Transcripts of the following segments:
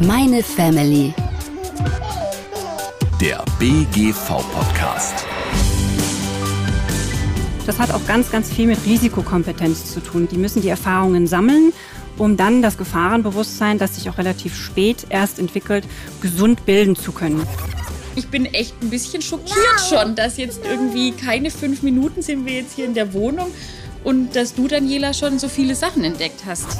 Meine Family. Der BGV-Podcast. Das hat auch ganz, ganz viel mit Risikokompetenz zu tun. Die müssen die Erfahrungen sammeln, um dann das Gefahrenbewusstsein, das sich auch relativ spät erst entwickelt, gesund bilden zu können. Ich bin echt ein bisschen schockiert schon, dass jetzt irgendwie keine fünf Minuten sind wir jetzt hier in der Wohnung und dass du, Daniela, schon so viele Sachen entdeckt hast.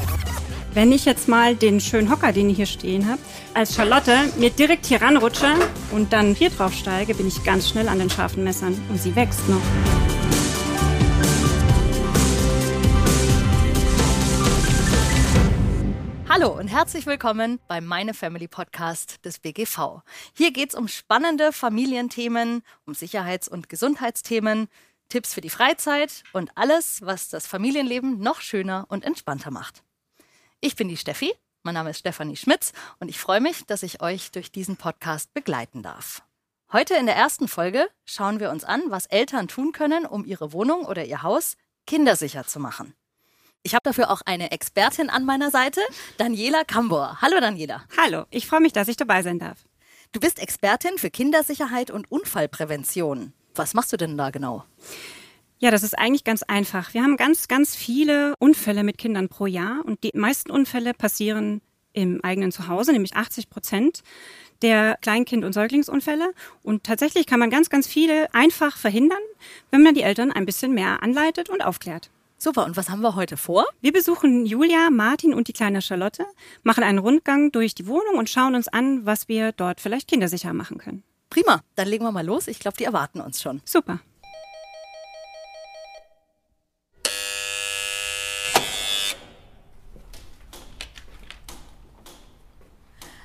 Wenn ich jetzt mal den schönen Hocker, den ich hier stehen habe, als Charlotte mir direkt hier ranrutsche und dann hier drauf steige, bin ich ganz schnell an den scharfen Messern und sie wächst noch. Hallo und herzlich willkommen beim Meine Family Podcast des BGV. Hier geht's um spannende Familienthemen, um Sicherheits- und Gesundheitsthemen, Tipps für die Freizeit und alles, was das Familienleben noch schöner und entspannter macht. Ich bin die Steffi, mein Name ist Stefanie Schmitz und ich freue mich, dass ich euch durch diesen Podcast begleiten darf. Heute in der ersten Folge schauen wir uns an, was Eltern tun können, um ihre Wohnung oder ihr Haus kindersicher zu machen. Ich habe dafür auch eine Expertin an meiner Seite, Daniela Kambor. Hallo Daniela. Hallo, ich freue mich, dass ich dabei sein darf. Du bist Expertin für Kindersicherheit und Unfallprävention. Was machst du denn da genau? Ja, das ist eigentlich ganz einfach. Wir haben ganz, ganz viele Unfälle mit Kindern pro Jahr und die meisten Unfälle passieren im eigenen Zuhause, nämlich 80 Prozent der Kleinkind- und Säuglingsunfälle. Und tatsächlich kann man ganz, ganz viele einfach verhindern, wenn man die Eltern ein bisschen mehr anleitet und aufklärt. Super, und was haben wir heute vor? Wir besuchen Julia, Martin und die kleine Charlotte, machen einen Rundgang durch die Wohnung und schauen uns an, was wir dort vielleicht kindersicher machen können. Prima, dann legen wir mal los. Ich glaube, die erwarten uns schon. Super.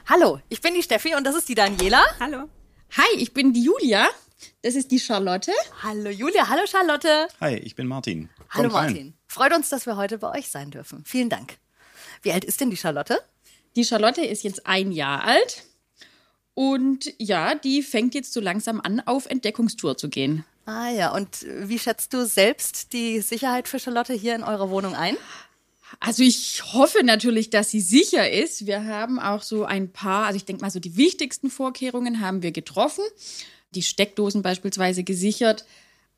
Hallo, ich bin die Steffi und das ist die Daniela. Hallo. Hi, ich bin die Julia. Das ist die Charlotte. Hallo Julia, hallo Charlotte. Hi, ich bin Martin. Hallo Kommt rein. Martin. Freut uns, dass wir heute bei euch sein dürfen. Vielen Dank. Wie alt ist denn die Charlotte? Die Charlotte ist jetzt ein Jahr alt. Und ja, die fängt jetzt so langsam an, auf Entdeckungstour zu gehen. Ah ja, und wie schätzt du selbst die Sicherheit für Charlotte hier in eurer Wohnung ein? Also ich hoffe natürlich, dass sie sicher ist. Wir haben auch so ein paar, also ich denke mal so die wichtigsten Vorkehrungen haben wir getroffen. Die Steckdosen beispielsweise gesichert.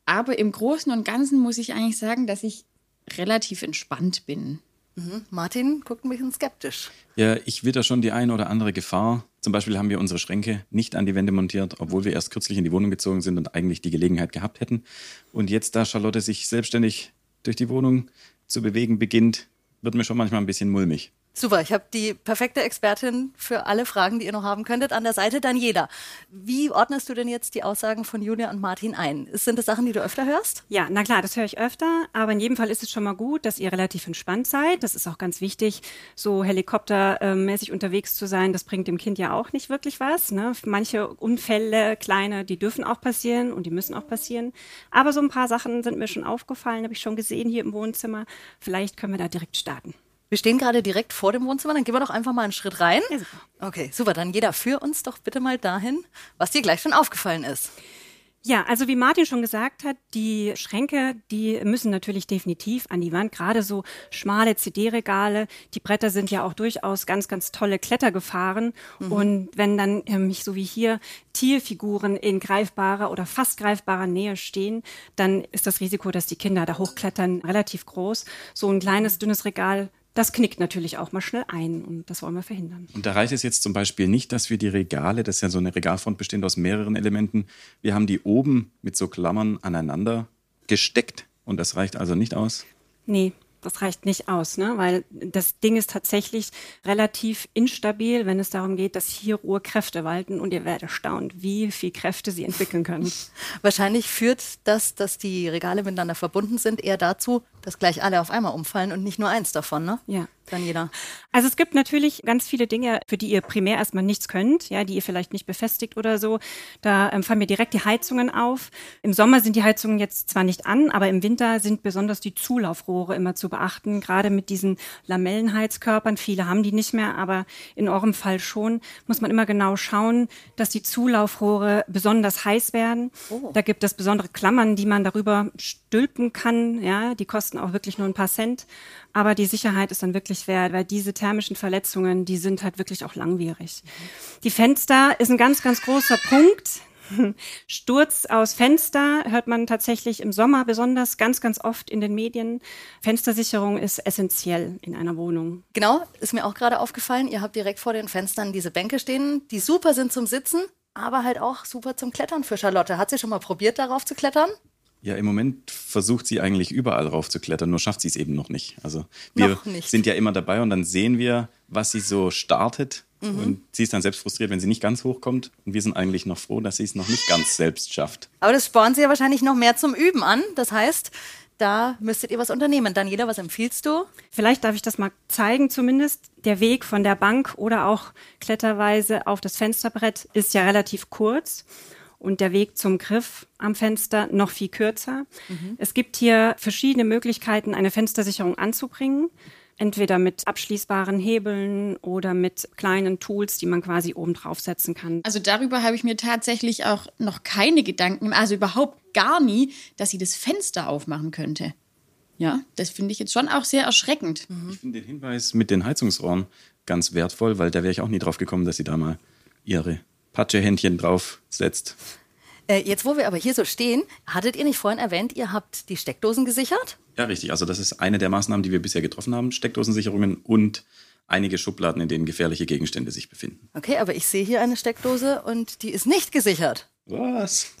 Aber im Großen und Ganzen muss ich eigentlich sagen, dass ich relativ entspannt bin. Mhm. Martin guckt ein bisschen skeptisch. Ja, ich witter schon die eine oder andere Gefahr. Zum Beispiel haben wir unsere Schränke nicht an die Wände montiert, obwohl wir erst kürzlich in die Wohnung gezogen sind und eigentlich die Gelegenheit gehabt hätten. Und jetzt, da Charlotte sich selbstständig durch die Wohnung zu bewegen beginnt, wird mir schon manchmal ein bisschen mulmig. Super, ich habe die perfekte Expertin für alle Fragen, die ihr noch haben könntet, an der Seite. Daniela, wie ordnest du denn jetzt die Aussagen von Julia und Martin ein? Sind das Sachen, die du öfter hörst? Ja, na klar, das höre ich öfter, aber in jedem Fall ist es schon mal gut, dass ihr relativ entspannt seid. Das ist auch ganz wichtig, so helikoptermäßig unterwegs zu sein. Das bringt dem Kind ja auch nicht wirklich was. Ne? Manche Unfälle, kleine, die dürfen auch passieren und die müssen auch passieren. Aber so ein paar Sachen sind mir schon aufgefallen, habe ich schon gesehen hier im Wohnzimmer. Vielleicht können wir da direkt starten. Wir stehen gerade direkt vor dem Wohnzimmer, dann gehen wir doch einfach mal einen Schritt rein. Okay, super, dann jeder führ uns doch bitte mal dahin, was dir gleich schon aufgefallen ist. Ja, also wie Martin schon gesagt hat, die Schränke, die müssen natürlich definitiv an die Wand. Gerade so schmale CD-Regale. Die Bretter sind ja auch durchaus ganz, ganz tolle Klettergefahren. Und wenn dann ähm, so wie hier Tierfiguren in greifbarer oder fast greifbarer Nähe stehen, dann ist das Risiko, dass die Kinder da hochklettern, relativ groß. So ein kleines, dünnes Regal das knickt natürlich auch mal schnell ein und das wollen wir verhindern. Und da reicht es jetzt zum Beispiel nicht, dass wir die Regale, das ist ja so eine Regalfront bestehend aus mehreren Elementen, wir haben die oben mit so Klammern aneinander gesteckt und das reicht also nicht aus. Nee, das reicht nicht aus, ne? weil das Ding ist tatsächlich relativ instabil, wenn es darum geht, dass hier rohe Kräfte walten und ihr werdet erstaunt, wie viel Kräfte sie entwickeln können. Wahrscheinlich führt das, dass die Regale miteinander verbunden sind, eher dazu, dass gleich alle auf einmal umfallen und nicht nur eins davon, ne? Ja. Dann jeder. Also es gibt natürlich ganz viele Dinge, für die ihr primär erstmal nichts könnt, ja, die ihr vielleicht nicht befestigt oder so. Da ähm, fallen mir direkt die Heizungen auf. Im Sommer sind die Heizungen jetzt zwar nicht an, aber im Winter sind besonders die Zulaufrohre immer zu beachten, gerade mit diesen Lamellenheizkörpern. Viele haben die nicht mehr, aber in eurem Fall schon, muss man immer genau schauen, dass die Zulaufrohre besonders heiß werden. Da gibt es besondere Klammern, die man darüber stülpen kann, ja, die kosten kosten auch wirklich nur ein paar Cent. Aber die Sicherheit ist dann wirklich wert, weil diese thermischen Verletzungen, die sind halt wirklich auch langwierig. Die Fenster ist ein ganz, ganz großer Punkt. Sturz aus Fenster hört man tatsächlich im Sommer besonders ganz, ganz oft in den Medien. Fenstersicherung ist essentiell in einer Wohnung. Genau, ist mir auch gerade aufgefallen. Ihr habt direkt vor den Fenstern diese Bänke stehen, die super sind zum Sitzen, aber halt auch super zum Klettern für Charlotte. Hat sie schon mal probiert, darauf zu klettern? Ja, im Moment versucht sie eigentlich überall rauf zu klettern, nur schafft sie es eben noch nicht. Also wir nicht. sind ja immer dabei und dann sehen wir, was sie so startet. Und sie ist dann selbst frustriert, wenn sie nicht ganz hochkommt. Und wir sind eigentlich noch froh, dass sie es noch nicht ganz selbst schafft. Aber das spornt sie ja wahrscheinlich noch mehr zum Üben an. Das heißt, da müsstet ihr was unternehmen. Daniela, was empfiehlst du? Vielleicht darf ich das mal zeigen zumindest. Der Weg von der Bank oder auch kletterweise auf das Fensterbrett ist ja relativ kurz und der Weg zum Griff am Fenster noch viel kürzer. Es gibt hier verschiedene Möglichkeiten, eine Fenstersicherung anzubringen. Entweder mit abschließbaren Hebeln oder mit kleinen Tools, die man quasi oben draufsetzen kann. Also darüber habe ich mir tatsächlich auch noch keine Gedanken, also überhaupt gar nie, dass sie das Fenster aufmachen könnte. Ja, das finde ich jetzt schon auch sehr erschreckend. Ich finde den Hinweis mit den Heizungsrohren ganz wertvoll, weil da wäre ich auch nie drauf gekommen, dass sie da mal ihre Patschehändchen draufsetzt. Äh, jetzt, wo wir aber hier so stehen, hattet ihr nicht vorhin erwähnt, ihr habt die Steckdosen gesichert? Ja, richtig. Also das ist eine der Maßnahmen, die wir bisher getroffen haben. Steckdosensicherungen und einige Schubladen, in denen gefährliche Gegenstände sich befinden. Okay, aber ich sehe hier eine Steckdose und die ist nicht gesichert. Was?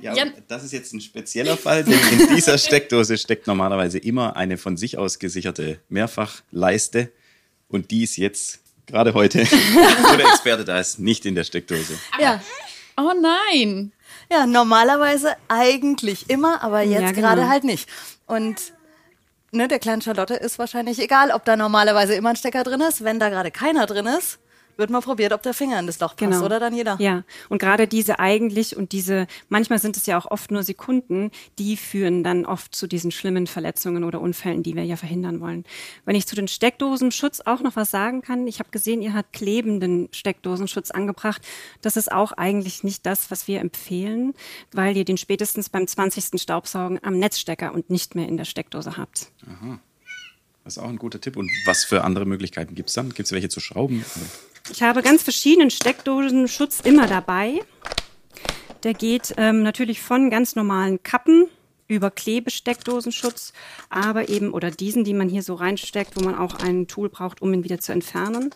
Ja, Ja. und das ist jetzt ein spezieller Fall, denn in dieser Steckdose steckt normalerweise immer eine von sich aus gesicherte Mehrfachleiste und die ist jetzt gerade heute, wo der Experte da ist, nicht in der Steckdose. Ja. Oh nein. Ja, normalerweise eigentlich immer, aber jetzt Ja, genau. gerade halt nicht. Und ne, der kleinen Charlotte ist wahrscheinlich egal, ob da normalerweise immer ein Stecker drin ist. Wenn da gerade keiner drin ist, wird mal probiert, ob der Finger in das Loch passt, Genau. oder Daniela? Ja, und gerade diese eigentlich und diese, manchmal sind es ja auch oft nur Sekunden, die führen dann oft zu diesen schlimmen Verletzungen oder Unfällen, die wir ja verhindern wollen. Wenn ich zu den Steckdosenschutz auch noch was sagen kann, ich habe gesehen, ihr habt klebenden Steckdosenschutz angebracht. Das ist auch eigentlich nicht das, was wir empfehlen, weil ihr den spätestens beim 20. Staubsaugen am Netzstecker und nicht mehr in der Steckdose habt. Das ist auch ein guter Tipp. Und was für andere Möglichkeiten gibt es dann? Gibt es welche zu schrauben? Ich habe ganz verschiedenen Steckdosenschutz immer dabei. Der geht ähm, natürlich von ganz normalen Kappen über Klebesteckdosenschutz, aber eben oder diesen, die man hier so reinsteckt, wo man auch ein Tool braucht, um ihn wieder zu entfernen.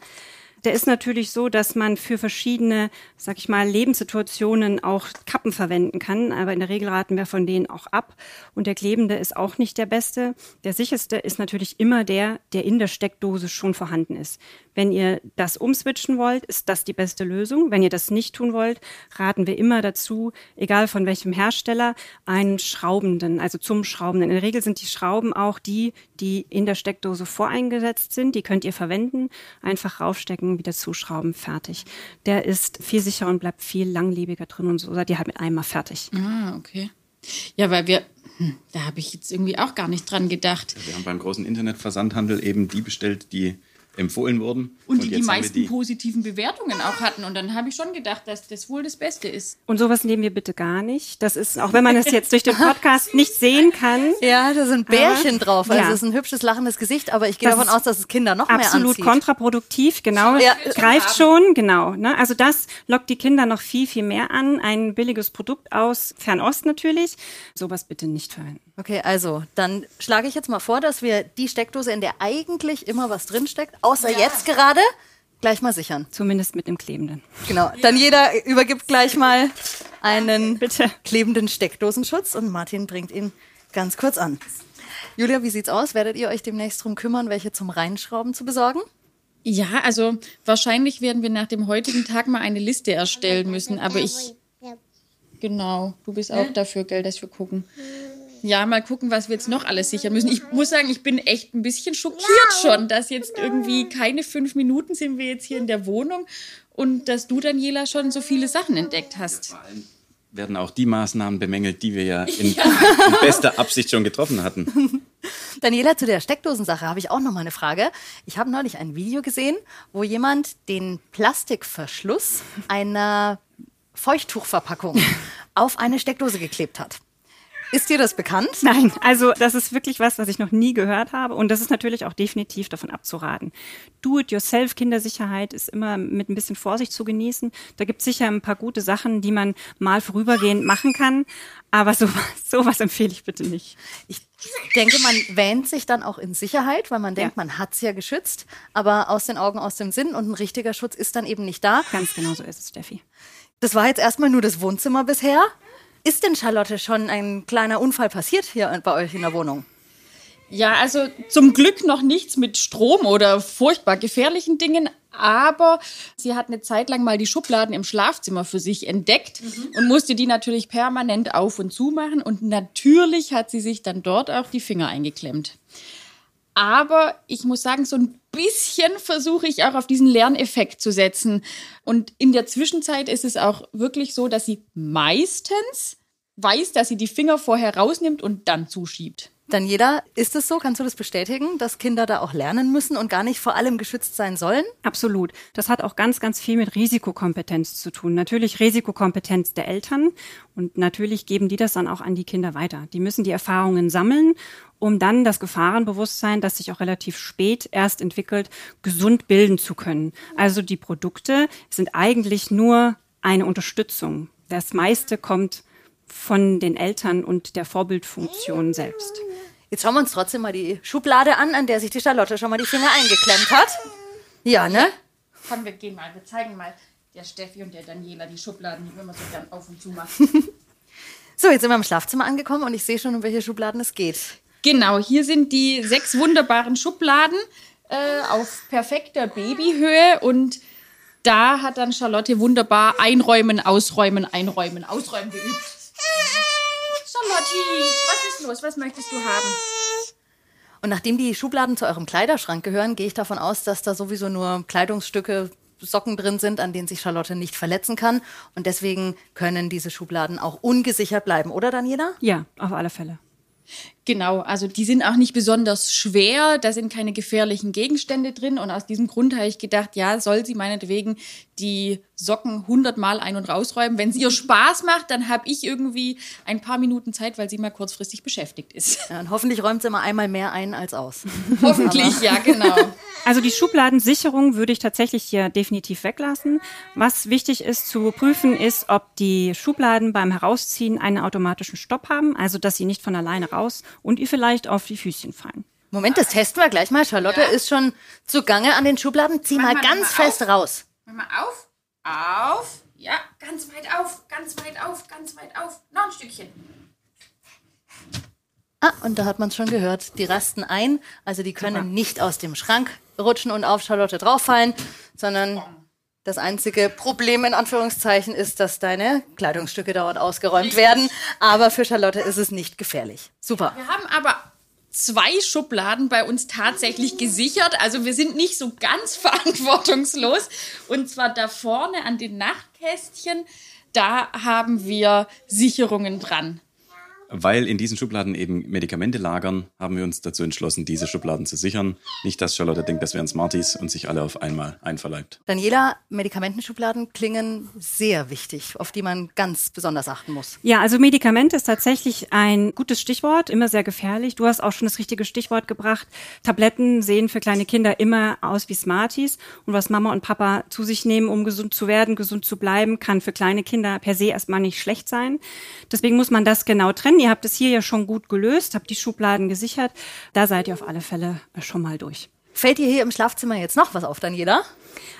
Der ist natürlich so, dass man für verschiedene, sag ich mal, Lebenssituationen auch Kappen verwenden kann, aber in der Regel raten wir von denen auch ab. Und der klebende ist auch nicht der beste. Der sicherste ist natürlich immer der, der in der Steckdose schon vorhanden ist. Wenn ihr das umswitchen wollt, ist das die beste Lösung. Wenn ihr das nicht tun wollt, raten wir immer dazu, egal von welchem Hersteller, einen schraubenden, also zum Schraubenden. In der Regel sind die Schrauben auch die, die in der Steckdose voreingesetzt sind. Die könnt ihr verwenden. Einfach raufstecken, wieder zuschrauben, fertig. Der ist viel sicherer und bleibt viel langlebiger drin und so seid ihr halt mit einmal fertig. Ah, okay. Ja, weil wir, hm, da habe ich jetzt irgendwie auch gar nicht dran gedacht. Wir haben beim großen Internetversandhandel eben die bestellt, die empfohlen wurden. Und die die wir meisten positiven Bewertungen auch hatten. Und dann habe ich schon gedacht, dass das wohl das Beste ist. Und sowas nehmen wir bitte gar nicht. Das ist, auch wenn man es jetzt durch den Podcast nicht sehen kann, Ja, da sind Bärchen drauf. Also ja. es ist ein hübsches, lachendes Gesicht, aber ich gehe Das davon aus, dass es Kinder noch mehr absolut anzieht. kontraproduktiv, genau. Ja. Greift schon, genau. Ne? Also das lockt die Kinder noch viel, viel mehr an. Ein billiges Produkt aus Fernost natürlich. Sowas bitte nicht verwenden. Okay, also dann schlage ich jetzt mal vor, dass wir die Steckdose, in der eigentlich immer was drinsteckt, außer jetzt gerade, gleich mal sichern. Zumindest mit dem Klebenden. Genau. Dann jeder übergibt gleich mal einen Bitte. klebenden Steckdosenschutz und Martin bringt ihn ganz kurz an. Julia, wie sieht's aus? Werdet ihr euch demnächst drum kümmern, welche zum Reinschrauben zu besorgen? Ja, also wahrscheinlich werden wir nach dem heutigen Tag mal eine Liste erstellen müssen. Aber ich, genau, du bist auch dafür, gell, dass wir gucken. Ja, mal gucken, was wir jetzt noch alles sichern müssen. Ich muss sagen, ich bin echt ein bisschen schockiert schon, dass jetzt irgendwie keine fünf Minuten sind wir jetzt hier in der Wohnung und dass du, Daniela, schon so viele Sachen entdeckt hast. Vor allem werden auch die Maßnahmen bemängelt, die wir ja in, in bester Absicht schon getroffen hatten. Daniela, zu der Steckdosensache habe ich auch noch mal eine Frage. Ich habe neulich ein Video gesehen, wo jemand den Plastikverschluss einer Feuchttuchverpackung auf eine Steckdose geklebt hat. Ist dir das bekannt? Nein, also das ist wirklich was, was ich noch nie gehört habe. Und das ist natürlich auch definitiv davon abzuraten. Do-it-yourself-Kindersicherheit ist immer mit ein bisschen Vorsicht zu genießen. Da gibt es sicher ein paar gute Sachen, die man mal vorübergehend machen kann. Aber sowas, sowas empfehle ich bitte nicht. Ich denke, man wähnt sich dann auch in Sicherheit, weil man denkt, ja. man hat es ja geschützt. Aber aus den Augen, aus dem Sinn und ein richtiger Schutz ist dann eben nicht da. Ganz genau so ist es, Steffi. Das war jetzt erstmal nur das Wohnzimmer bisher. Ist denn Charlotte schon ein kleiner Unfall passiert hier bei euch in der Wohnung? Ja, also zum Glück noch nichts mit Strom oder furchtbar gefährlichen Dingen, aber sie hat eine Zeit lang mal die Schubladen im Schlafzimmer für sich entdeckt mhm. und musste die natürlich permanent auf und zu machen und natürlich hat sie sich dann dort auch die Finger eingeklemmt. Aber ich muss sagen, so ein bisschen versuche ich auch auf diesen Lerneffekt zu setzen. Und in der Zwischenzeit ist es auch wirklich so, dass sie meistens weiß, dass sie die Finger vorher rausnimmt und dann zuschiebt. Daniela, ist es so? Kannst du das bestätigen, dass Kinder da auch lernen müssen und gar nicht vor allem geschützt sein sollen? Absolut. Das hat auch ganz, ganz viel mit Risikokompetenz zu tun. Natürlich Risikokompetenz der Eltern und natürlich geben die das dann auch an die Kinder weiter. Die müssen die Erfahrungen sammeln, um dann das Gefahrenbewusstsein, das sich auch relativ spät erst entwickelt, gesund bilden zu können. Also die Produkte sind eigentlich nur eine Unterstützung. Das meiste kommt von den Eltern und der Vorbildfunktion selbst. Jetzt schauen wir uns trotzdem mal die Schublade an, an der sich die Charlotte schon mal die Finger eingeklemmt hat. Ja, ne? Komm, wir gehen mal, wir zeigen mal der Steffi und der Daniela die Schubladen, die wir immer so gern auf und zu machen. so, jetzt sind wir im Schlafzimmer angekommen und ich sehe schon, um welche Schubladen es geht. Genau, hier sind die sechs wunderbaren Schubladen äh, auf perfekter Babyhöhe und da hat dann Charlotte wunderbar einräumen, ausräumen, einräumen, ausräumen geübt. Charlotte, was ist los? Was möchtest du haben? Und nachdem die Schubladen zu eurem Kleiderschrank gehören, gehe ich davon aus, dass da sowieso nur Kleidungsstücke, Socken drin sind, an denen sich Charlotte nicht verletzen kann. Und deswegen können diese Schubladen auch ungesichert bleiben, oder Daniela? Ja, auf alle Fälle. Genau, also die sind auch nicht besonders schwer, da sind keine gefährlichen Gegenstände drin und aus diesem Grund habe ich gedacht, ja, soll sie meinetwegen die Socken hundertmal ein- und rausräumen. Wenn es ihr Spaß macht, dann habe ich irgendwie ein paar Minuten Zeit, weil sie mal kurzfristig beschäftigt ist. Ja, und hoffentlich räumt sie mal einmal mehr ein als aus. hoffentlich, ja, genau. Also die Schubladensicherung würde ich tatsächlich hier definitiv weglassen. Was wichtig ist zu prüfen, ist, ob die Schubladen beim Herausziehen einen automatischen Stopp haben, also dass sie nicht von alleine raus und ihr vielleicht auf die Füßchen fallen. Moment, das testen wir gleich mal. Charlotte ja. ist schon zugange an den Schubladen. Zieh mal, mal ganz mal fest auf. raus. Mach mal auf. Auf. Ja, ganz weit auf, ganz weit auf, ganz weit auf. Noch ein Stückchen. Ah, und da hat man es schon gehört. Die rasten ein. Also die können Super. nicht aus dem Schrank rutschen und auf Charlotte drauffallen, sondern das einzige Problem in Anführungszeichen ist, dass deine Kleidungsstücke dauernd ausgeräumt werden. Aber für Charlotte ist es nicht gefährlich. Super. Wir haben aber zwei Schubladen bei uns tatsächlich gesichert. Also wir sind nicht so ganz verantwortungslos. Und zwar da vorne an den Nachtkästchen, da haben wir Sicherungen dran. Weil in diesen Schubladen eben Medikamente lagern, haben wir uns dazu entschlossen, diese Schubladen zu sichern. Nicht, dass Charlotte denkt, das wären Smarties und sich alle auf einmal einverleibt. Daniela, Medikamentenschubladen klingen sehr wichtig, auf die man ganz besonders achten muss. Ja, also Medikamente ist tatsächlich ein gutes Stichwort, immer sehr gefährlich. Du hast auch schon das richtige Stichwort gebracht. Tabletten sehen für kleine Kinder immer aus wie Smarties. Und was Mama und Papa zu sich nehmen, um gesund zu werden, gesund zu bleiben, kann für kleine Kinder per se erstmal nicht schlecht sein. Deswegen muss man das genau trennen können. Ihr habt es hier ja schon gut gelöst, habt die Schubladen gesichert. Da seid ihr auf alle Fälle schon mal durch. Fällt dir hier im Schlafzimmer jetzt noch was auf, Daniela?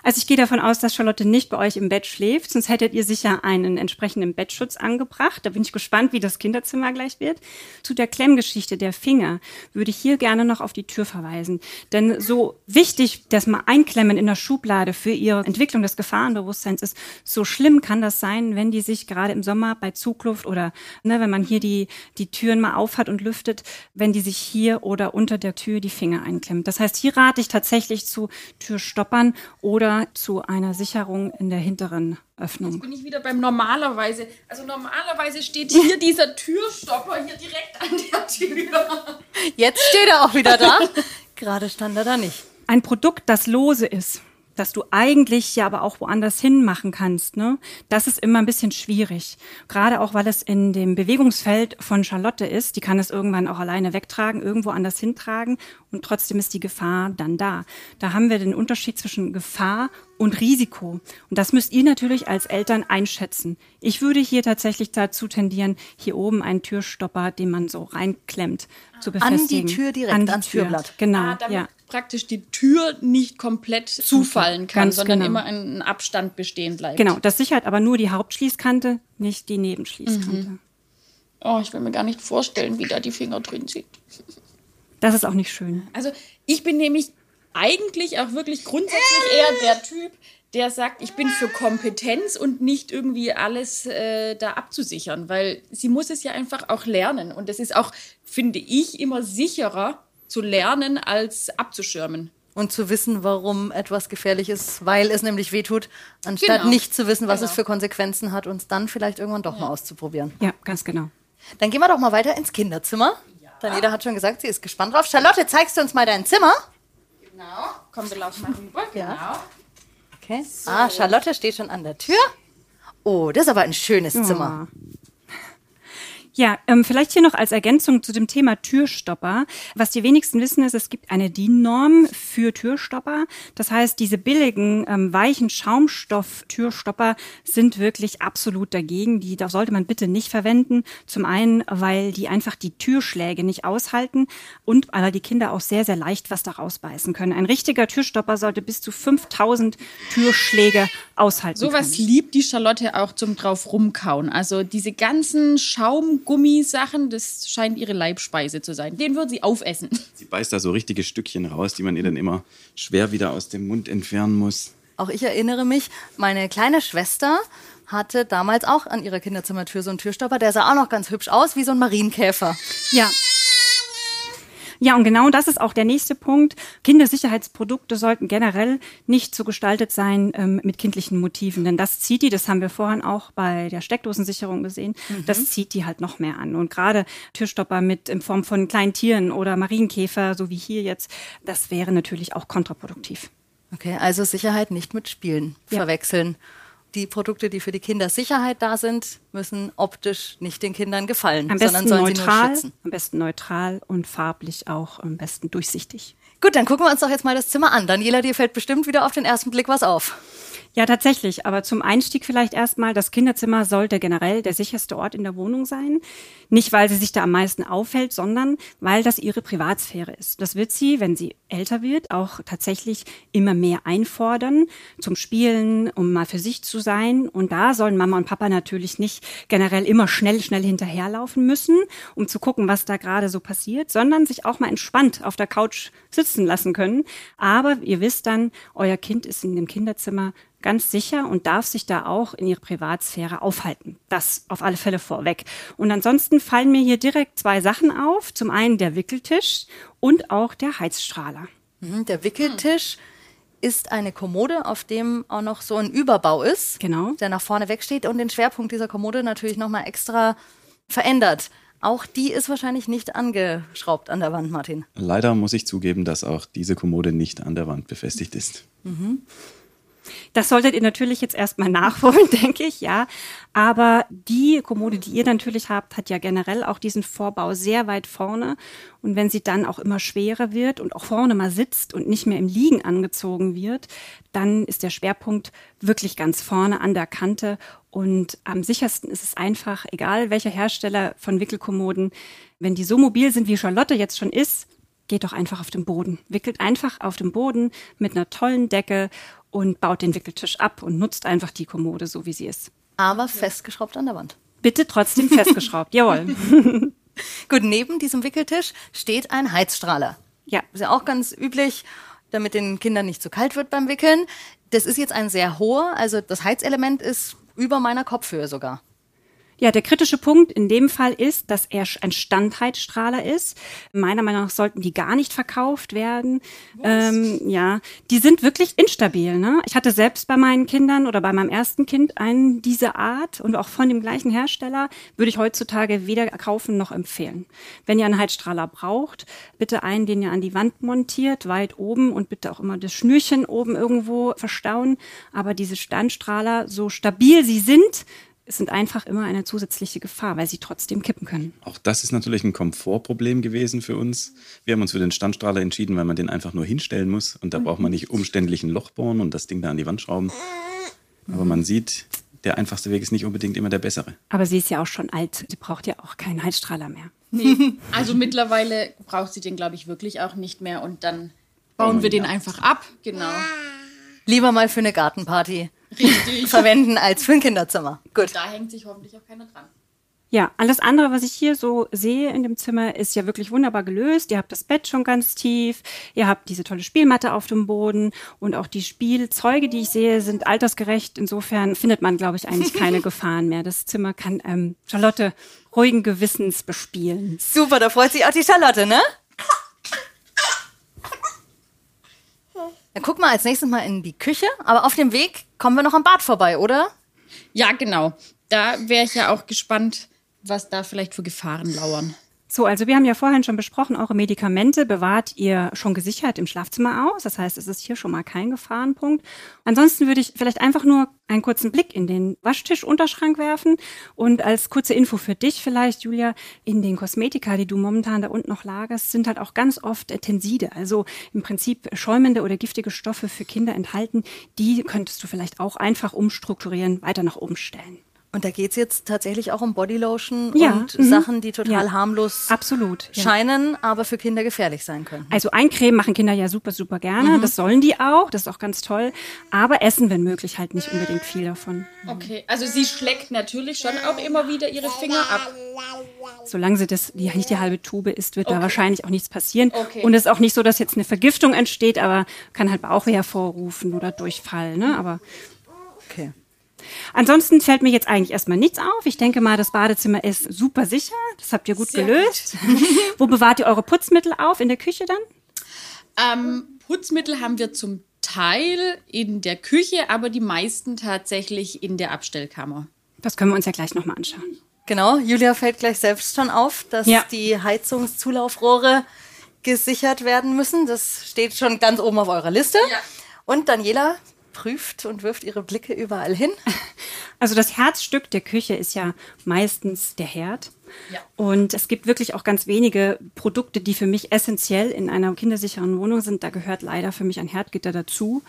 Also ich gehe davon aus, dass Charlotte nicht bei euch im Bett schläft, sonst hättet ihr sicher einen entsprechenden Bettschutz angebracht. Da bin ich gespannt, wie das Kinderzimmer gleich wird. Zu der Klemmgeschichte der Finger würde ich hier gerne noch auf die Tür verweisen. Denn so wichtig das mal Einklemmen in der Schublade für ihre Entwicklung des Gefahrenbewusstseins ist, so schlimm kann das sein, wenn die sich gerade im Sommer bei Zugluft oder ne, wenn man hier die, die Türen mal aufhat und lüftet, wenn die sich hier oder unter der Tür die Finger einklemmt. Das heißt, hier rate ich tatsächlich zu Türstoppern oder zu einer Sicherung in der hinteren Öffnung. Jetzt bin ich wieder beim normalerweise. Also normalerweise steht hier dieser Türstopper hier direkt an der Tür. Jetzt steht er auch wieder da. Gerade stand er da nicht. Ein Produkt, das lose ist, dass du eigentlich ja aber auch woanders hin machen kannst. Ne? Das ist immer ein bisschen schwierig. Gerade auch, weil es in dem Bewegungsfeld von Charlotte ist. Die kann es irgendwann auch alleine wegtragen, irgendwo anders hintragen und trotzdem ist die Gefahr dann da. Da haben wir den Unterschied zwischen Gefahr und Risiko. Und das müsst ihr natürlich als Eltern einschätzen. Ich würde hier tatsächlich dazu tendieren, hier oben einen Türstopper, den man so reinklemmt, zu befestigen. An die Tür direkt, An die ans Tür. Türblatt. Genau, Ah, damit ja. Praktisch die Tür nicht komplett zufallen kann, Ganz sondern genau. immer ein Abstand bestehen bleibt. Genau, das sichert aber nur die Hauptschließkante, nicht die Nebenschließkante. Oh, ich will mir gar nicht vorstellen, wie da die Finger drin sind. Das ist auch nicht schön. Also ich bin nämlich eigentlich auch wirklich grundsätzlich eher der Typ, der sagt, ich bin für Kompetenz und nicht irgendwie alles äh, da abzusichern, weil sie muss es ja einfach auch lernen. Und das ist auch, finde ich, immer sicherer zu lernen, als abzuschirmen. Und zu wissen, warum etwas gefährlich ist, weil es nämlich wehtut, anstatt Genau. nicht zu wissen, was Genau. es für Konsequenzen hat und es dann vielleicht irgendwann doch mal auszuprobieren. Ja, ganz genau. Dann gehen wir doch mal weiter ins Kinderzimmer. Daniela hat schon gesagt, sie ist gespannt drauf. Charlotte, zeigst du uns mal dein Zimmer? Genau. Komm, wir laufen mal rüber. Genau. Okay. Ah, Charlotte steht schon an der Tür. Oh, das ist aber ein schönes Zimmer. Ja, ähm, vielleicht hier noch als Ergänzung zu dem Thema Türstopper. Was die wenigsten wissen ist, es gibt eine DIN-Norm für Türstopper. Das heißt, diese billigen, ähm, weichen Schaumstoff-Türstopper sind wirklich absolut dagegen. Die da sollte man bitte nicht verwenden. Zum einen, weil die einfach die Türschläge nicht aushalten und weil die Kinder auch sehr, sehr leicht was da rausbeißen können. Ein richtiger Türstopper sollte bis zu 5000 Türschläge aushalten Sowas liebt die Charlotte auch zum drauf rumkauen. Also diese ganzen Schaumgummisachen, das scheint ihre Leibspeise zu sein. Den würde sie aufessen. Sie beißt da so richtige Stückchen raus, die man ihr dann immer schwer wieder aus dem Mund entfernen muss. Auch ich erinnere mich, meine kleine Schwester hatte damals auch an ihrer Kinderzimmertür so einen Türstopper. Der sah auch noch ganz hübsch aus, wie so ein Marienkäfer. Ja. Ja, und genau das ist auch der nächste Punkt. Kindersicherheitsprodukte sollten generell nicht so gestaltet sein ähm, mit kindlichen Motiven, denn das zieht die, das haben wir vorhin auch bei der Steckdosensicherung gesehen, das zieht die halt noch mehr an. Und gerade Türstopper mit in Form von kleinen Tieren oder Marienkäfer, so wie hier jetzt, das wäre natürlich auch kontraproduktiv. Okay, also Sicherheit nicht mit Spielen Ja. verwechseln. Die Produkte, die für die Kinder Sicherheit da sind, müssen optisch nicht den Kindern gefallen, Am sondern sollen sie nur neutral, schützen. am besten neutral und farblich auch am besten durchsichtig. Gut, dann gucken wir uns doch jetzt mal das Zimmer an. Daniela, dir fällt bestimmt wieder auf den ersten Blick was auf. Ja, tatsächlich. Aber zum Einstieg vielleicht erstmal, das Kinderzimmer sollte generell der sicherste Ort in der Wohnung sein. Nicht, weil sie sich da am meisten aufhält, sondern weil das ihre Privatsphäre ist. Das wird sie, wenn sie älter wird, auch tatsächlich immer mehr einfordern zum Spielen, um mal für sich zu sein. Und da sollen Mama und Papa natürlich nicht generell immer schnell, schnell hinterherlaufen müssen, um zu gucken, was da gerade so passiert, sondern sich auch mal entspannt auf der Couch sitzen lassen können. Aber ihr wisst dann, euer Kind ist in dem Kinderzimmer ganz sicher und darf sich da auch in ihrer Privatsphäre aufhalten. Das auf alle Fälle vorweg. Und ansonsten fallen mir hier direkt zwei Sachen auf. Zum einen der Wickeltisch und auch der Heizstrahler. Mhm, Der Wickeltisch ist eine Kommode, auf dem auch noch so ein Überbau ist, Genau. der nach vorne wegsteht und den Schwerpunkt dieser Kommode natürlich nochmal extra verändert. Auch die ist wahrscheinlich nicht angeschraubt an der Wand, Martin. Leider muss ich zugeben, dass auch diese Kommode nicht an der Wand befestigt ist. Das solltet ihr natürlich jetzt erstmal nachholen, denke ich, ja. Aber die Kommode, die ihr natürlich habt, hat ja generell auch diesen Vorbau sehr weit vorne. Und wenn sie dann auch immer schwerer wird und auch vorne mal sitzt und nicht mehr im Liegen angezogen wird, dann ist der Schwerpunkt wirklich ganz vorne an der Kante. Und am sichersten ist es einfach, egal welcher Hersteller von Wickelkommoden, wenn die so mobil sind, wie Charlotte jetzt schon ist, geht doch einfach auf den Boden. Wickelt einfach auf dem Boden mit einer tollen Decke und baut den Wickeltisch ab und nutzt einfach die Kommode so, wie sie ist. Aber festgeschraubt an der Wand. Bitte trotzdem festgeschraubt. Jawohl. Gut, neben diesem Wickeltisch steht ein Heizstrahler. Ja. Ist ja auch ganz üblich, damit den Kindern nicht zu kalt wird beim Wickeln. Das ist jetzt ein sehr hoher, also das Heizelement ist über meiner Kopfhöhe sogar. Ja, der kritische Punkt in dem Fall ist, dass er ein Standheizstrahler ist. Meiner Meinung nach sollten die gar nicht verkauft werden. Ähm, ja, die sind wirklich instabil. Ne? Ich hatte selbst bei meinen Kindern oder bei meinem ersten Kind einen dieser Art und auch von dem gleichen Hersteller würde ich heutzutage weder kaufen noch empfehlen. Wenn ihr einen Heizstrahler braucht, bitte einen, den ihr an die Wand montiert, weit oben und bitte auch immer das Schnürchen oben irgendwo verstauen. Aber diese Standstrahler, so stabil sie sind, sind einfach immer eine zusätzliche Gefahr, weil sie trotzdem kippen können. Auch das ist natürlich ein Komfortproblem gewesen für uns. Wir haben uns für den Standstrahler entschieden, weil man den einfach nur hinstellen muss und da braucht man nicht umständlich ein Loch bohren und das Ding da an die Wand schrauben. Aber man sieht, der einfachste Weg ist nicht unbedingt immer der bessere. Aber sie ist ja auch schon alt. Sie braucht ja auch keinen Heizstrahler mehr. Nee. Also mittlerweile braucht sie den, glaube ich, wirklich auch nicht mehr und dann bauen wir den einfach ab. Genau. Lieber mal für eine Gartenparty Richtig. verwenden als für ein Kinderzimmer. Gut. Da hängt sich hoffentlich auch keiner dran. Ja, alles andere, was ich hier so sehe in dem Zimmer, ist ja wirklich wunderbar gelöst. Ihr habt das Bett schon ganz tief, ihr habt diese tolle Spielmatte auf dem Boden und auch die Spielzeuge, die ich sehe, sind altersgerecht. Insofern findet man, glaube ich, eigentlich keine Gefahren mehr. Das Zimmer kann ähm, Charlotte ruhigen Gewissens bespielen. Super, da freut sich auch die Charlotte, ne? Dann gucken wir als nächstes mal in die Küche. Aber auf dem Weg kommen wir noch am Bad vorbei, oder? Ja, genau. Da wäre ich ja auch gespannt, was da vielleicht für Gefahren lauern. So, also wir haben ja vorhin schon besprochen, eure Medikamente bewahrt ihr schon gesichert im Schlafzimmer aus. Das heißt, es ist hier schon mal kein Gefahrenpunkt. Ansonsten würde ich vielleicht einfach nur einen kurzen Blick in den Waschtischunterschrank werfen und als kurze Info für dich vielleicht, Julia, in den Kosmetika, die du momentan da unten noch lagerst, sind halt auch ganz oft Tenside, also im Prinzip schäumende oder giftige Stoffe für Kinder enthalten. Die könntest du vielleicht auch einfach umstrukturieren, weiter nach oben stellen. Und da geht's jetzt tatsächlich auch um Bodylotion Ja, und mhm. Sachen, die total Ja. harmlos Absolut. Ja. scheinen, aber für Kinder gefährlich sein können. Also Eincremen machen Kinder ja super, super gerne. Das sollen die auch. Das ist auch ganz toll. Aber essen, wenn möglich, halt nicht unbedingt viel davon. Okay, also sie schlägt natürlich schon auch immer wieder ihre Finger ab. Solange sie das die, nicht die halbe Tube isst, wird da wahrscheinlich auch nichts passieren. Okay. Und es ist auch nicht so, dass jetzt eine Vergiftung entsteht, aber kann halt Bauchweh hervorrufen oder Durchfall. Ne? Aber Okay. Ansonsten fällt mir jetzt eigentlich erstmal nichts auf. Ich denke mal, das Badezimmer ist super sicher. Das habt ihr gut gelöst. Wo bewahrt ihr eure Putzmittel auf? In der Küche dann? Ähm, Putzmittel haben wir zum Teil in der Küche, aber die meisten tatsächlich in der Abstellkammer. Das können wir uns ja gleich nochmal anschauen. Genau, Julia fällt gleich selbst schon auf, dass Ja. die Heizungszulaufrohre gesichert werden müssen. Das steht schon ganz oben auf eurer Liste. Ja. Und Daniela prüft und wirft ihre Blicke überall hin. Also das Herzstück der Küche ist ja meistens der Herd. Ja. Und es gibt wirklich auch ganz wenige Produkte, die für mich essentiell in einer kindersicheren Wohnung sind. Da gehört leider für mich ein Herdgitter dazu.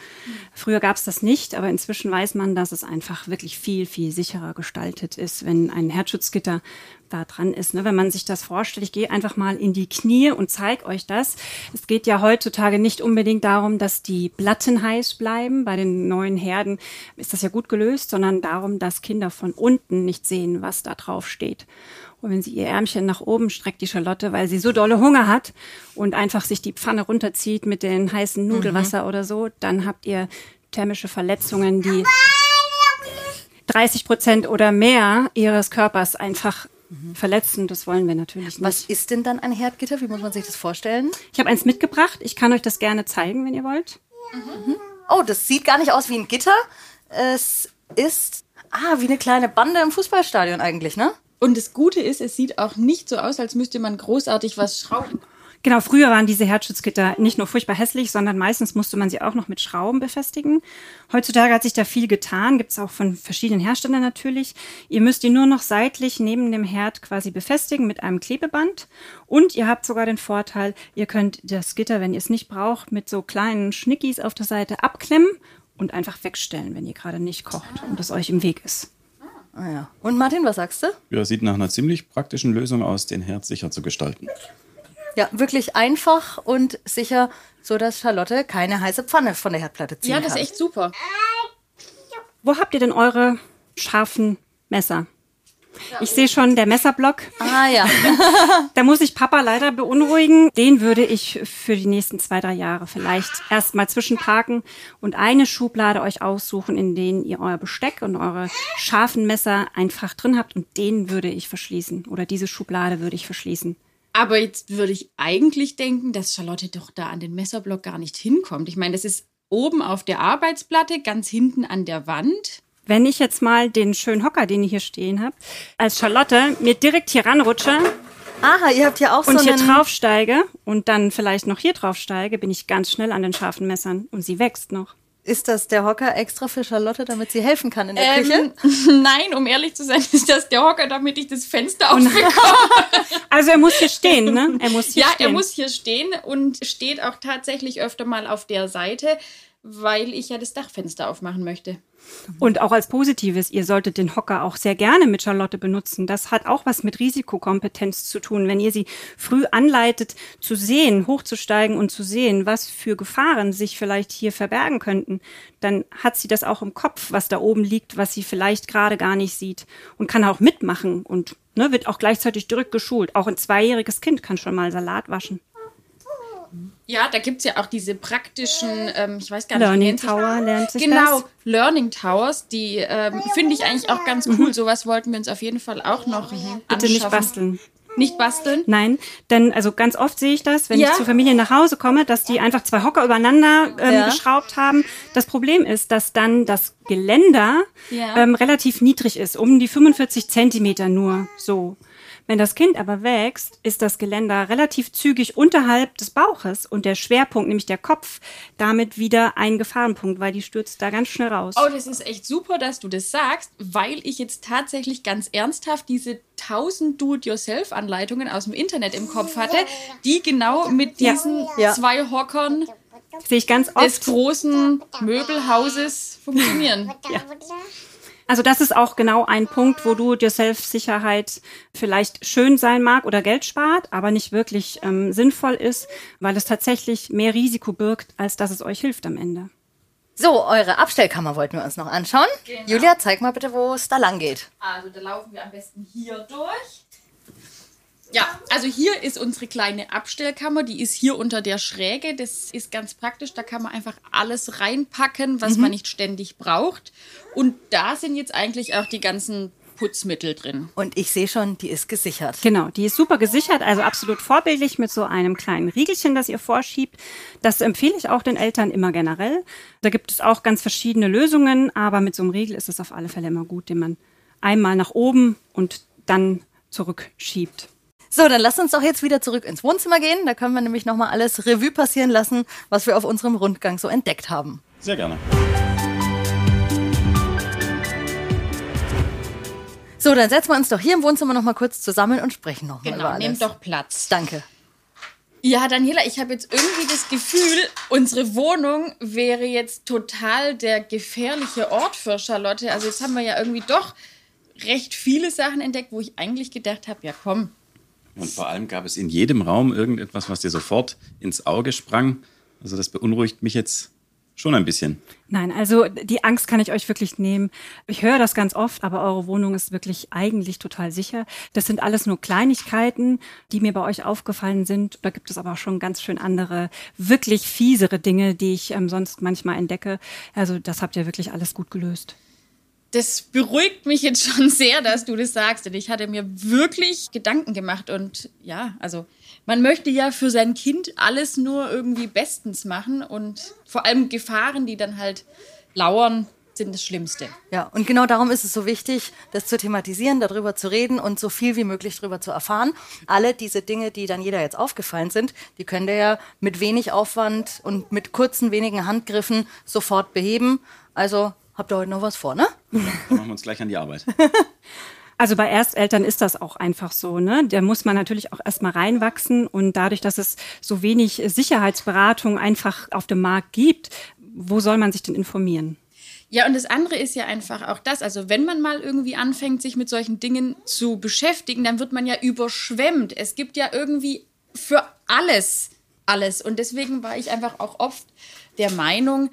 Früher gab es das nicht, aber inzwischen weiß man, dass es einfach wirklich viel, viel sicherer gestaltet ist, wenn ein Herzschutzgitter da dran ist. Ne? Wenn man sich das vorstellt, ich gehe einfach mal in die Knie und zeige euch das. Es geht ja heutzutage nicht unbedingt darum, dass die Platten heiß bleiben. Bei den neuen Herden ist das ja gut gelöst, sondern darum, dass Kinder von unten nicht sehen, was da drauf steht. Und wenn sie ihr Ärmchen nach oben streckt, die Charlotte, weil sie so dolle Hunger hat und einfach sich die Pfanne runterzieht mit den heißen Nudelwasser oder so, dann habt ihr thermische Verletzungen, die 30 Prozent oder mehr ihres Körpers einfach verletzen. Das wollen wir natürlich nicht. Was ist denn dann ein Herdgitter? Wie muss man sich das vorstellen? Ich habe eins mitgebracht. Ich kann euch das gerne zeigen, wenn ihr wollt. Oh, das sieht gar nicht aus wie ein Gitter. Es ist ah, wie eine kleine Bande im Fußballstadion eigentlich, ne? Und das Gute ist, es sieht auch nicht so aus, als müsste man großartig was schrauben. Genau, früher waren diese Herzschutzgitter nicht nur furchtbar hässlich, sondern meistens musste man sie auch noch mit Schrauben befestigen. Heutzutage hat sich da viel getan, gibt's auch von verschiedenen Herstellern natürlich. Ihr müsst die nur noch seitlich neben dem Herd quasi befestigen mit einem Klebeband. Und ihr habt sogar den Vorteil, ihr könnt das Gitter, wenn ihr es nicht braucht, mit so kleinen Schnickis auf der Seite abklemmen und einfach wegstellen, wenn ihr gerade nicht kocht und es euch im Weg ist. Ah, ja. Und Martin, was sagst du? Ja, sieht nach einer ziemlich praktischen Lösung aus, den Herd sicher zu gestalten. Ja, wirklich einfach und sicher, so dass Charlotte keine heiße Pfanne von der Herdplatte ziehen Ja, das kann. ist echt super. Wo habt ihr denn eure scharfen Messer? Ich sehe schon der Messerblock. Ah ja. Da muss ich Papa leider beunruhigen. Den würde ich für die nächsten zwei, drei Jahre vielleicht erstmal zwischenparken und eine Schublade euch aussuchen, in denen ihr euer Besteck und eure scharfen Messer einfach drin habt und den würde ich verschließen. Oder diese Schublade würde ich verschließen. Aber jetzt würde ich eigentlich denken, dass Charlotte doch da an den Messerblock gar nicht hinkommt. Ich meine, das ist oben auf der Arbeitsplatte, ganz hinten an der Wand. Wenn ich jetzt mal den schönen Hocker, den ich hier stehen habe, als Charlotte mir direkt hier ranrutsche Aha, ihr habt hier auch und so hier einen... draufsteige und dann vielleicht noch hier draufsteige, bin ich ganz schnell an den scharfen Messern und sie wächst noch. Ist das der Hocker extra für Charlotte, damit sie helfen kann in der Küche? Ähm, nein, um ehrlich zu sein, ist das der Hocker, damit ich das Fenster aufbekomme. Also er muss hier stehen, ne? Er muss hier Ja, stehen. er muss hier stehen und steht auch tatsächlich öfter mal auf der Seite, weil ich ja das Dachfenster aufmachen möchte. Und auch als Positives, ihr solltet den Hocker auch sehr gerne mit Charlotte benutzen. Das hat auch was mit Risikokompetenz zu tun. Wenn ihr sie früh anleitet, zu sehen, hochzusteigen und zu sehen, was für Gefahren sich vielleicht hier verbergen könnten, dann hat sie das auch im Kopf, was da oben liegt, was sie vielleicht gerade gar nicht sieht und kann auch mitmachen und ne, wird auch gleichzeitig direkt geschult. Auch ein zweijähriges Kind kann schon mal Salat waschen. Ja, da gibt's ja auch diese praktischen, ähm, ich weiß gar nicht, Learning Tower lernt sich Genau, das. Learning Towers, die ähm, finde ich eigentlich auch ganz cool. Sowas wollten wir uns auf jeden Fall auch noch Mhm. Bitte nicht basteln. Nicht basteln? Nein, denn also ganz oft sehe ich das, wenn Ja. ich zu Familien nach Hause komme, dass die einfach zwei Hocker übereinander ähm, Ja. geschraubt haben. Das Problem ist, dass dann das Geländer Ja. ähm, relativ niedrig ist, um die 45 Zentimeter nur so. Wenn das Kind aber wächst, ist das Geländer relativ zügig unterhalb des Bauches und der Schwerpunkt, nämlich der Kopf, damit wieder ein Gefahrenpunkt, weil die stürzt da ganz schnell raus. Oh, das ist echt super, dass du das sagst, weil ich jetzt tatsächlich ganz ernsthaft diese 1000 Do-it-yourself-Anleitungen aus dem Internet im Kopf hatte, die genau mit Ja. diesen Ja. zwei Hockern Sehe ich ganz des oft. großen Möbelhauses funktionieren. Also das ist auch genau ein Punkt, wo du dir Self-Sicherheit vielleicht schön sein mag oder Geld spart, aber nicht wirklich ähm, sinnvoll ist, weil es tatsächlich mehr Risiko birgt, als dass es euch hilft am Ende. So, eure Abstellkammer wollten wir uns noch anschauen. Julia, zeig mal bitte, wo es da lang geht. Also da laufen wir am besten hier durch. Ja, also hier ist unsere kleine Abstellkammer, die ist hier unter der Schräge. Das ist ganz praktisch, da kann man einfach alles reinpacken, was man nicht ständig braucht. Und da sind jetzt eigentlich auch die ganzen Putzmittel drin. Und ich sehe schon, die ist gesichert. Genau, die ist super gesichert, also absolut vorbildlich mit so einem kleinen Riegelchen, das ihr vorschiebt. Das empfehle ich auch den Eltern immer generell. Da gibt es auch ganz verschiedene Lösungen, aber mit so einem Riegel ist es auf alle Fälle immer gut, den man einmal nach oben und dann zurückschiebt. So, dann lasst uns doch jetzt wieder zurück ins Wohnzimmer gehen. Da können wir nämlich nochmal alles Revue passieren lassen, was wir auf unserem Rundgang so entdeckt haben. Sehr gerne. So, dann setzen wir uns doch hier im Wohnzimmer nochmal kurz zusammen und sprechen nochmal über Genau, alles. nehmt doch Platz. Danke. Ja, Daniela, ich habe jetzt irgendwie das Gefühl, unsere Wohnung wäre jetzt total der gefährliche Ort für Charlotte. Also jetzt haben wir ja irgendwie doch recht viele Sachen entdeckt, wo ich eigentlich gedacht habe, ja komm, Und vor allem gab es in jedem Raum irgendetwas, was dir sofort ins Auge sprang. Also das beunruhigt mich jetzt schon ein bisschen. Nein, also die Angst kann ich euch wirklich nehmen. Ich höre das ganz oft, aber eure Wohnung ist wirklich eigentlich total sicher. Das sind alles nur Kleinigkeiten, die mir bei euch aufgefallen sind. Da gibt es aber auch schon ganz schön andere, wirklich fiesere Dinge, die ich ähm, sonst manchmal entdecke. Also das habt ihr wirklich alles gut gelöst. Das beruhigt mich jetzt schon sehr, dass du das sagst. Denn ich hatte mir wirklich Gedanken gemacht. Und ja, also man möchte ja für sein Kind alles nur irgendwie bestens machen. Und vor allem Gefahren, die dann halt lauern, sind das Schlimmste. Ja, und genau darum ist es so wichtig, das zu thematisieren, darüber zu reden und so viel wie möglich darüber zu erfahren. Alle diese Dinge, die dann jeder jetzt aufgefallen sind, die könnt ihr ja mit wenig Aufwand und mit kurzen, wenigen Handgriffen sofort beheben. Also habt ihr heute noch was vor, ne? Dann machen wir uns gleich an die Arbeit. Also bei Ersteltern ist das auch einfach so, ne? Da muss man natürlich auch erstmal reinwachsen und dadurch, dass es so wenig Sicherheitsberatung einfach auf dem Markt gibt, wo soll man sich denn informieren? Ja, und das andere ist ja einfach auch das. Also, wenn man mal irgendwie anfängt, sich mit solchen Dingen zu beschäftigen, dann wird man ja überschwemmt. Es gibt ja irgendwie für alles alles. Und deswegen war ich einfach auch oft der Meinung,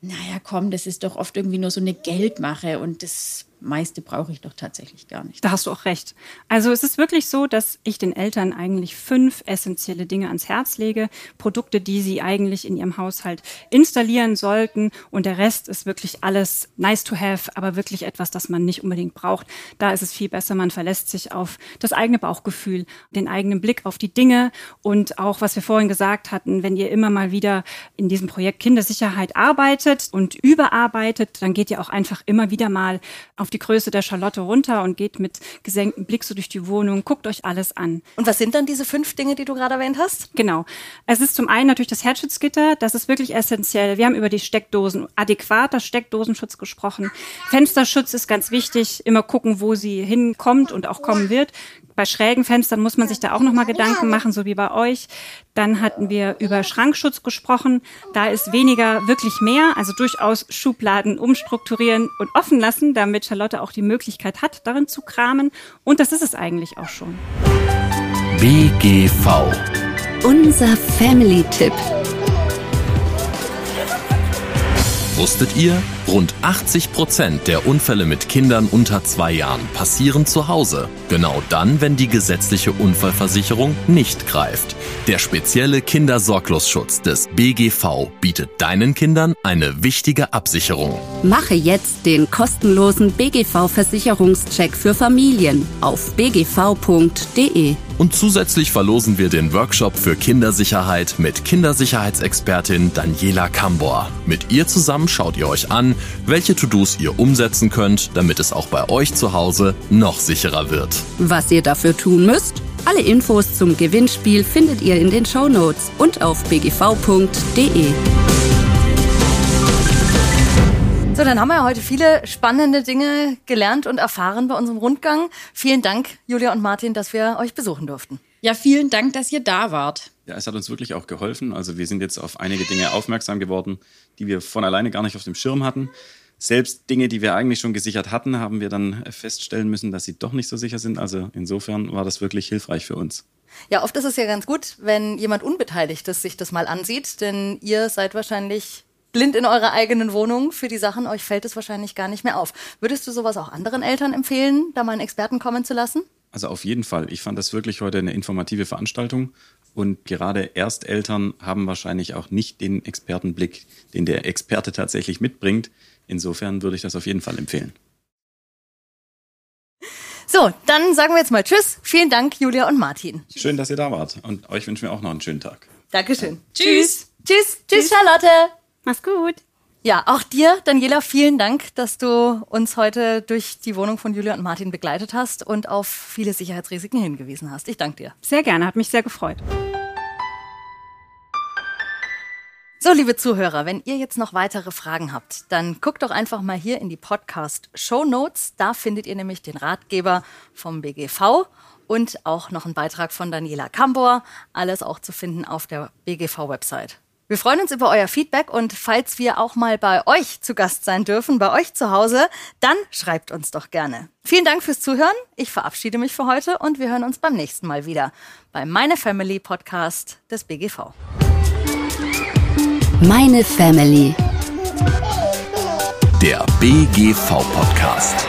naja, komm, das ist doch oft irgendwie nur so eine Geldmache und das meiste brauche ich doch tatsächlich gar nicht. Da hast du auch recht. Also es ist wirklich so, dass ich den Eltern eigentlich fünf essentielle Dinge ans Herz lege. Produkte, die sie eigentlich in ihrem Haushalt installieren sollten. Und der Rest ist wirklich alles nice to have, aber wirklich etwas, das man nicht unbedingt braucht. Da ist es viel besser. Man verlässt sich auf das eigene Bauchgefühl, den eigenen Blick auf die Dinge und auch, was wir vorhin gesagt hatten, wenn ihr immer mal wieder in diesem Projekt Kindersicherheit arbeitet und überarbeitet, dann geht ihr auch einfach immer wieder mal auf die Größe der Charlotte runter und geht mit gesenktem Blick so durch die Wohnung, guckt euch alles an. Und was sind dann diese fünf Dinge, die du gerade erwähnt hast? Genau. Es ist zum einen natürlich das Herzschutzgitter, das ist wirklich essentiell. Wir haben über die Steckdosen, adäquater Steckdosenschutz gesprochen. Fensterschutz ist ganz wichtig, immer gucken, wo sie hinkommt und auch kommen wird. Bei schrägen Fenstern muss man sich da auch nochmal Gedanken machen, so wie bei euch. Dann hatten wir über Schrankschutz gesprochen. Da ist weniger wirklich mehr, also durchaus Schubladen umstrukturieren und offen lassen, damit Charlotte auch die Möglichkeit hat, darin zu kramen. Und das ist es eigentlich auch schon. BGV. Unser Family-Tipp. Wusstet ihr? Rund 80 Prozent der Unfälle mit Kindern unter zwei Jahren passieren zu Hause. Genau dann, wenn die gesetzliche Unfallversicherung nicht greift. Der spezielle Kindersorglosschutz des BGV bietet deinen Kindern eine wichtige Absicherung. Mache jetzt den kostenlosen BGV-Versicherungscheck für Familien auf bgv.de. Und zusätzlich verlosen wir den Workshop für Kindersicherheit mit Kindersicherheitsexpertin Daniela Kambor. Mit ihr zusammen schaut ihr euch an, welche To-Dos ihr umsetzen könnt, damit es auch bei euch zu Hause noch sicherer wird. Was ihr dafür tun müsst? Alle Infos zum Gewinnspiel findet ihr in den Show Notes und auf bgv.de. So, dann haben wir heute viele spannende Dinge gelernt und erfahren bei unserem Rundgang. Vielen Dank, Julia und Martin, dass wir euch besuchen durften. Ja, vielen Dank, dass ihr da wart. Ja, es hat uns wirklich auch geholfen. Also wir sind jetzt auf einige Dinge aufmerksam geworden, die wir von alleine gar nicht auf dem Schirm hatten. Selbst Dinge, die wir eigentlich schon gesichert hatten, haben wir dann feststellen müssen, dass sie doch nicht so sicher sind. Also insofern war das wirklich hilfreich für uns. Ja, oft ist es ja ganz gut, wenn jemand Unbeteiligtes sich das mal ansieht, denn ihr seid wahrscheinlich blind in eurer eigenen Wohnung für die Sachen. Euch fällt es wahrscheinlich gar nicht mehr auf. Würdest du sowas auch anderen Eltern empfehlen, da mal einen Experten kommen zu lassen? Also auf jeden Fall. Ich fand das wirklich heute eine informative Veranstaltung. Und gerade Ersteltern haben wahrscheinlich auch nicht den Expertenblick, den der Experte tatsächlich mitbringt. Insofern würde ich das auf jeden Fall empfehlen. So, dann sagen wir jetzt mal Tschüss. Vielen Dank, Julia und Martin. Schön, dass ihr da wart. Und euch wünschen wir auch noch einen schönen Tag. Dankeschön. Tschüss. Tschüss. Tschüss, Charlotte. Mach's gut. Ja, auch dir, Daniela, vielen Dank, dass du uns heute durch die Wohnung von Julia und Martin begleitet hast und auf viele Sicherheitsrisiken hingewiesen hast. Ich danke dir. Sehr gerne, hat mich sehr gefreut. So, liebe Zuhörer, wenn ihr jetzt noch weitere Fragen habt, dann guckt doch einfach mal hier in die Podcast Show Notes. Da findet ihr nämlich den Ratgeber vom BGV und auch noch einen Beitrag von Daniela Kambor. Alles auch zu finden auf der BGV-Website. Wir freuen uns über euer Feedback und falls wir auch mal bei euch zu Gast sein dürfen, bei euch zu Hause, dann schreibt uns doch gerne. Vielen Dank fürs Zuhören. Ich verabschiede mich für heute und wir hören uns beim nächsten Mal wieder bei Meine Family Podcast des BGV. Meine Family. Der BGV Podcast.